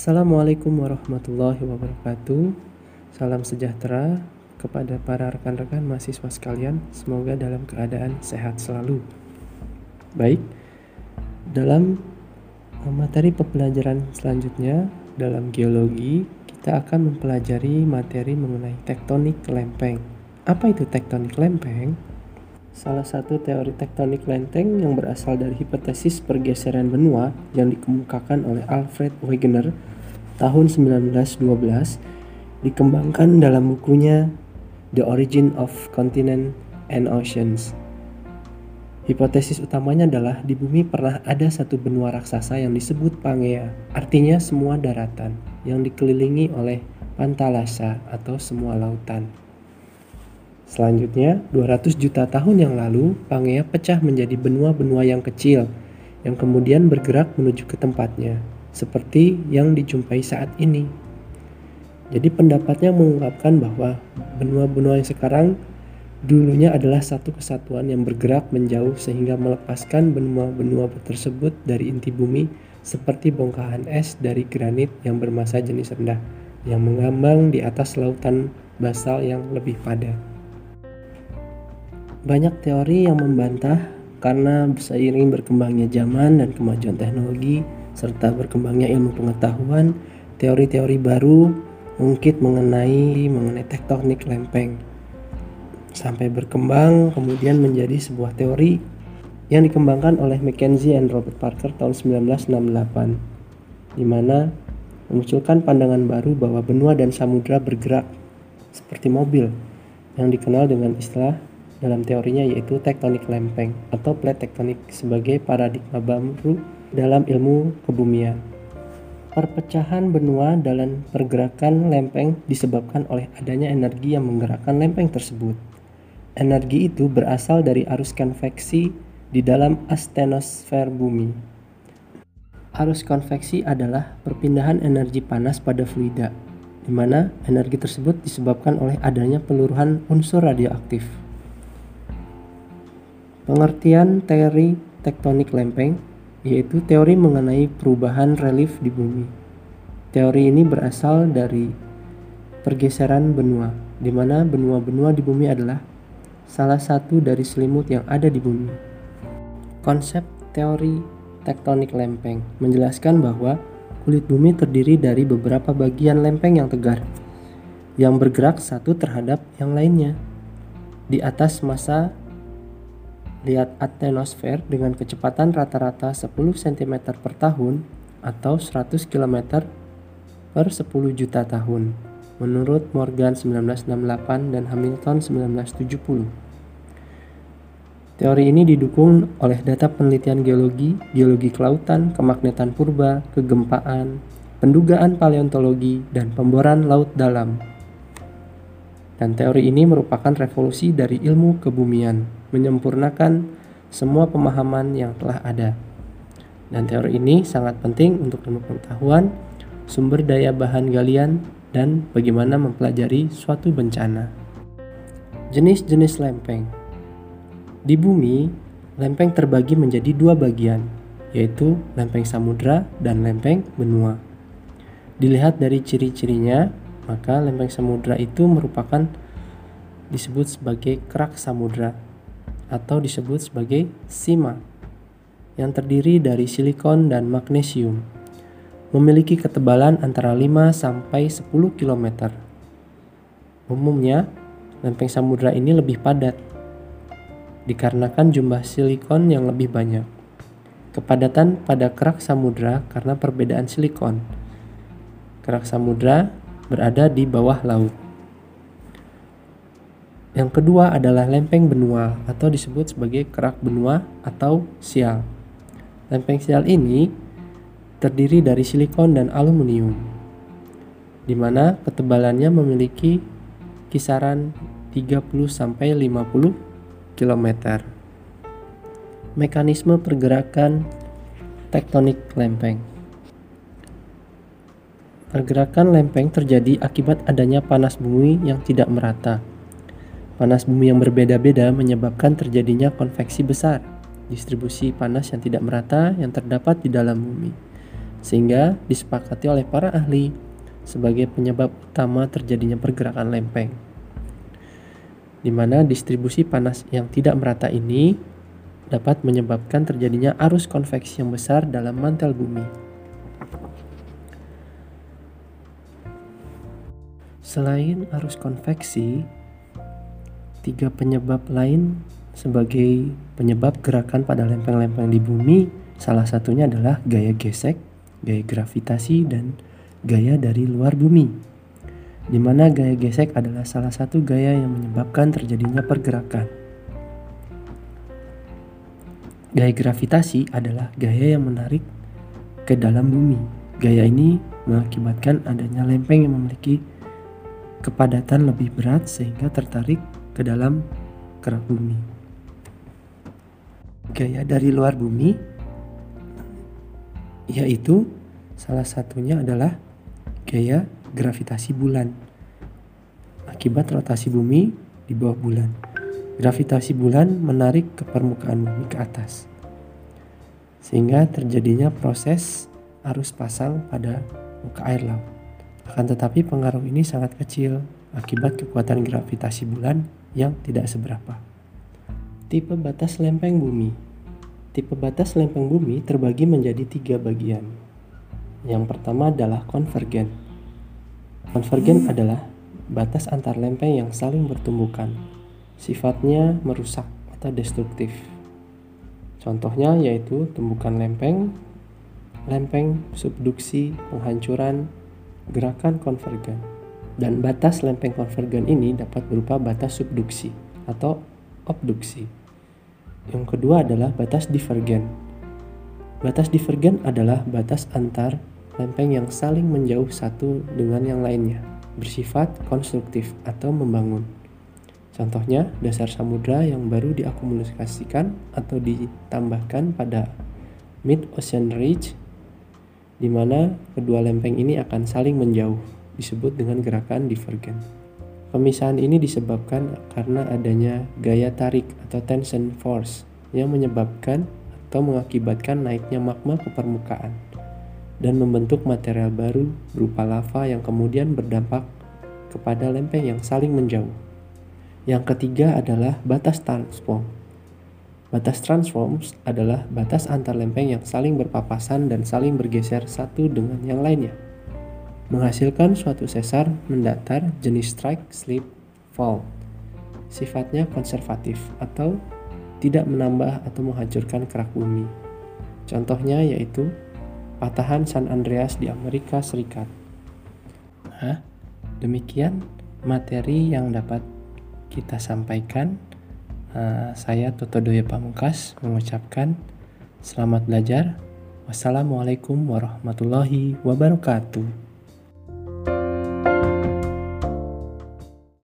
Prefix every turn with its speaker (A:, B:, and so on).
A: Assalamualaikum warahmatullahi wabarakatuh. Salam sejahtera kepada para rekan-rekan mahasiswa sekalian. Semoga dalam keadaan sehat selalu. Baik, dalam materi pembelajaran selanjutnya dalam geologi, kita akan mempelajari materi mengenai tektonik lempeng. Apa itu tektonik lempeng? Salah satu teori tektonik lempeng yang berasal dari hipotesis pergeseran benua yang dikemukakan oleh Alfred Wegener tahun 1912 dikembangkan dalam bukunya The Origin of Continent and Oceans. Hipotesis utamanya adalah di bumi pernah ada satu benua raksasa yang disebut Pangea, artinya semua daratan yang dikelilingi oleh pantalasa atau semua lautan. Selanjutnya, 200 juta tahun yang lalu, Pangea pecah menjadi benua-benua yang kecil yang kemudian bergerak menuju ke tempatnya, seperti yang dijumpai saat ini. Jadi pendapatnya mengungkapkan bahwa benua-benua yang sekarang dulunya adalah satu kesatuan yang bergerak menjauh sehingga melepaskan benua-benua tersebut dari inti bumi seperti bongkahan es dari granit yang bermassa jenis rendah yang mengambang di atas lautan basal yang lebih padat. Banyak teori yang membantah karena seiring berkembangnya zaman dan kemajuan teknologi serta berkembangnya ilmu pengetahuan, teori-teori baru mungkin mengenai mengenai tektonik lempeng. Sampai berkembang kemudian menjadi sebuah teori yang dikembangkan oleh Mackenzie and Robert Parker tahun 1968 di mana memunculkan pandangan baru bahwa benua dan samudra bergerak seperti mobil yang dikenal dengan istilah dalam teorinya yaitu tektonik lempeng atau plate tektonik sebagai paradigma baru dalam ilmu kebumian. Perpecahan benua dalam pergerakan lempeng disebabkan oleh adanya energi yang menggerakkan lempeng tersebut. Energi itu berasal dari arus konveksi di dalam astenosfer bumi. Arus konveksi adalah perpindahan energi panas pada fluida, di mana energi tersebut disebabkan oleh adanya peluruhan unsur radioaktif. Pengertian teori tektonik lempeng yaitu teori mengenai perubahan relief di bumi. Teori ini berasal dari pergeseran benua, di mana benua-benua di bumi adalah salah satu dari selimut yang ada di bumi. Konsep teori tektonik lempeng menjelaskan bahwa kulit bumi terdiri dari beberapa bagian lempeng yang tegar, yang bergerak satu terhadap yang lainnya. Di atas masa lihat atmosfer dengan kecepatan rata-rata 10 cm per tahun atau 100 km per 10 juta tahun menurut Morgan 1968 dan Hamilton 1970. Teori ini didukung oleh data penelitian geologi, geologi kelautan, kemagnetan purba, kegempaan, pendugaan paleontologi, dan pemboran laut dalam. Dan teori ini merupakan revolusi dari ilmu kebumian menyempurnakan semua pemahaman yang telah ada. Dan teori ini sangat penting untuk ilmu pengetahuan, sumber daya bahan galian, dan bagaimana mempelajari suatu bencana. Jenis-jenis lempeng Di bumi, lempeng terbagi menjadi dua bagian, yaitu lempeng samudra dan lempeng benua. Dilihat dari ciri-cirinya, maka lempeng samudra itu merupakan disebut sebagai kerak samudra atau disebut sebagai sima yang terdiri dari silikon dan magnesium. Memiliki ketebalan antara 5 sampai 10 km. Umumnya, lempeng samudra ini lebih padat dikarenakan jumlah silikon yang lebih banyak. Kepadatan pada kerak samudra karena perbedaan silikon. Kerak samudra berada di bawah laut. Yang kedua adalah lempeng benua atau disebut sebagai kerak benua atau sial. Lempeng sial ini terdiri dari silikon dan aluminium, di mana ketebalannya memiliki kisaran 30 sampai 50 km. Mekanisme pergerakan tektonik lempeng. Pergerakan lempeng terjadi akibat adanya panas bumi yang tidak merata Panas bumi yang berbeda-beda menyebabkan terjadinya konveksi besar, distribusi panas yang tidak merata yang terdapat di dalam bumi. sehingga disepakati oleh para ahli sebagai penyebab utama terjadinya pergerakan lempeng. Di mana distribusi panas yang tidak merata ini dapat menyebabkan terjadinya arus konveksi yang besar dalam mantel bumi. Selain arus konveksi, tiga penyebab lain sebagai penyebab gerakan pada lempeng-lempeng di bumi salah satunya adalah gaya gesek, gaya gravitasi, dan gaya dari luar bumi. Di mana gaya gesek adalah salah satu gaya yang menyebabkan terjadinya pergerakan. Gaya gravitasi adalah gaya yang menarik ke dalam bumi. Gaya ini mengakibatkan adanya lempeng yang memiliki kepadatan lebih berat sehingga tertarik ke dalam kerak bumi. Gaya dari luar bumi yaitu salah satunya adalah gaya gravitasi bulan akibat rotasi bumi di bawah bulan. Gravitasi bulan menarik ke permukaan bumi ke atas, sehingga terjadinya proses arus pasang pada muka air laut. Akan tetapi pengaruh ini sangat kecil akibat kekuatan gravitasi bulan yang tidak seberapa. Tipe batas lempeng bumi Tipe batas lempeng bumi terbagi menjadi tiga bagian. Yang pertama adalah konvergen. Konvergen adalah batas antar lempeng yang saling bertumbukan sifatnya merusak atau destruktif. Contohnya yaitu tumbukan lempeng, lempeng subduksi, penghancuran, gerakan konvergen. Dan batas lempeng konvergen ini dapat berupa batas subduksi atau obduksi. Yang kedua adalah batas divergen. Batas divergen adalah batas antar lempeng yang saling menjauh satu dengan yang lainnya, bersifat konstruktif atau membangun. Contohnya, dasar samudra yang baru diakumulasikan atau ditambahkan pada mid-ocean ridge di mana kedua lempeng ini akan saling menjauh, disebut dengan gerakan divergen. Pemisahan ini disebabkan karena adanya gaya tarik atau tension force yang menyebabkan atau mengakibatkan naiknya magma ke permukaan dan membentuk material baru berupa lava yang kemudian berdampak kepada lempeng yang saling menjauh. Yang ketiga adalah batas transform. Batas transform adalah batas antar lempeng yang saling berpapasan dan saling bergeser satu dengan yang lainnya. Menghasilkan suatu sesar mendatar jenis strike, slip, fall. Sifatnya konservatif atau tidak menambah atau menghancurkan kerak bumi. Contohnya yaitu patahan San Andreas di Amerika Serikat. Nah, demikian materi yang dapat kita sampaikan. Uh, saya Toto Doya Pamungkas mengucapkan selamat belajar. Wassalamualaikum warahmatullahi wabarakatuh.